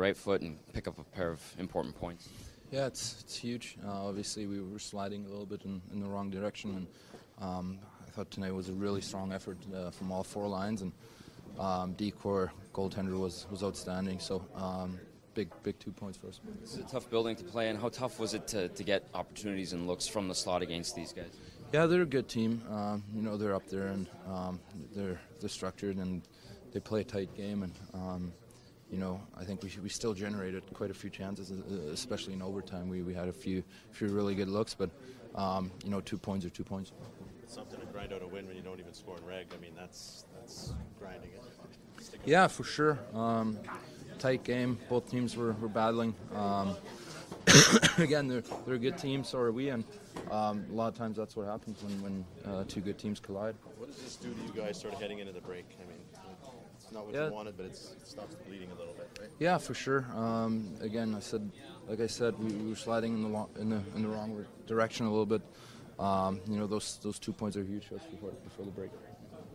right foot and pick up a pair of important points. Yeah, it's it's huge. Uh, obviously, we were sliding a little bit in, in the wrong direction, and um, I thought tonight was a really strong effort uh, from all four lines, and um, decor goaltender was was outstanding. So. Um, Big, big two points for us. It's a tough building to play in. How tough was it to, to get opportunities and looks from the slot against these guys? Yeah, they're a good team. Um, you know, they're up there and um, they're they're structured and they play a tight game. And um, you know, I think we we still generated quite a few chances, uh, especially in overtime. We we had a few few really good looks, but um, you know, two points are two points. It's something to grind out a win when you don't even score in reg. I mean, that's that's grinding it. Yeah, for sure. Um, tight game. Both teams were, were battling. Um, again, they're, they're good teams, so are we, and um, a lot of times that's what happens when, when uh, two good teams collide. What does this do to you guys sort of heading into the break? I mean, it's not what Yeah. you wanted, but it's, it stops the bleeding a little bit, right? Yeah, for sure. Um, again, I said, like I said, we, we were sliding in the, lo- in the in the wrong direction a little bit. Um, you know, those those two points are huge for us before, before the break.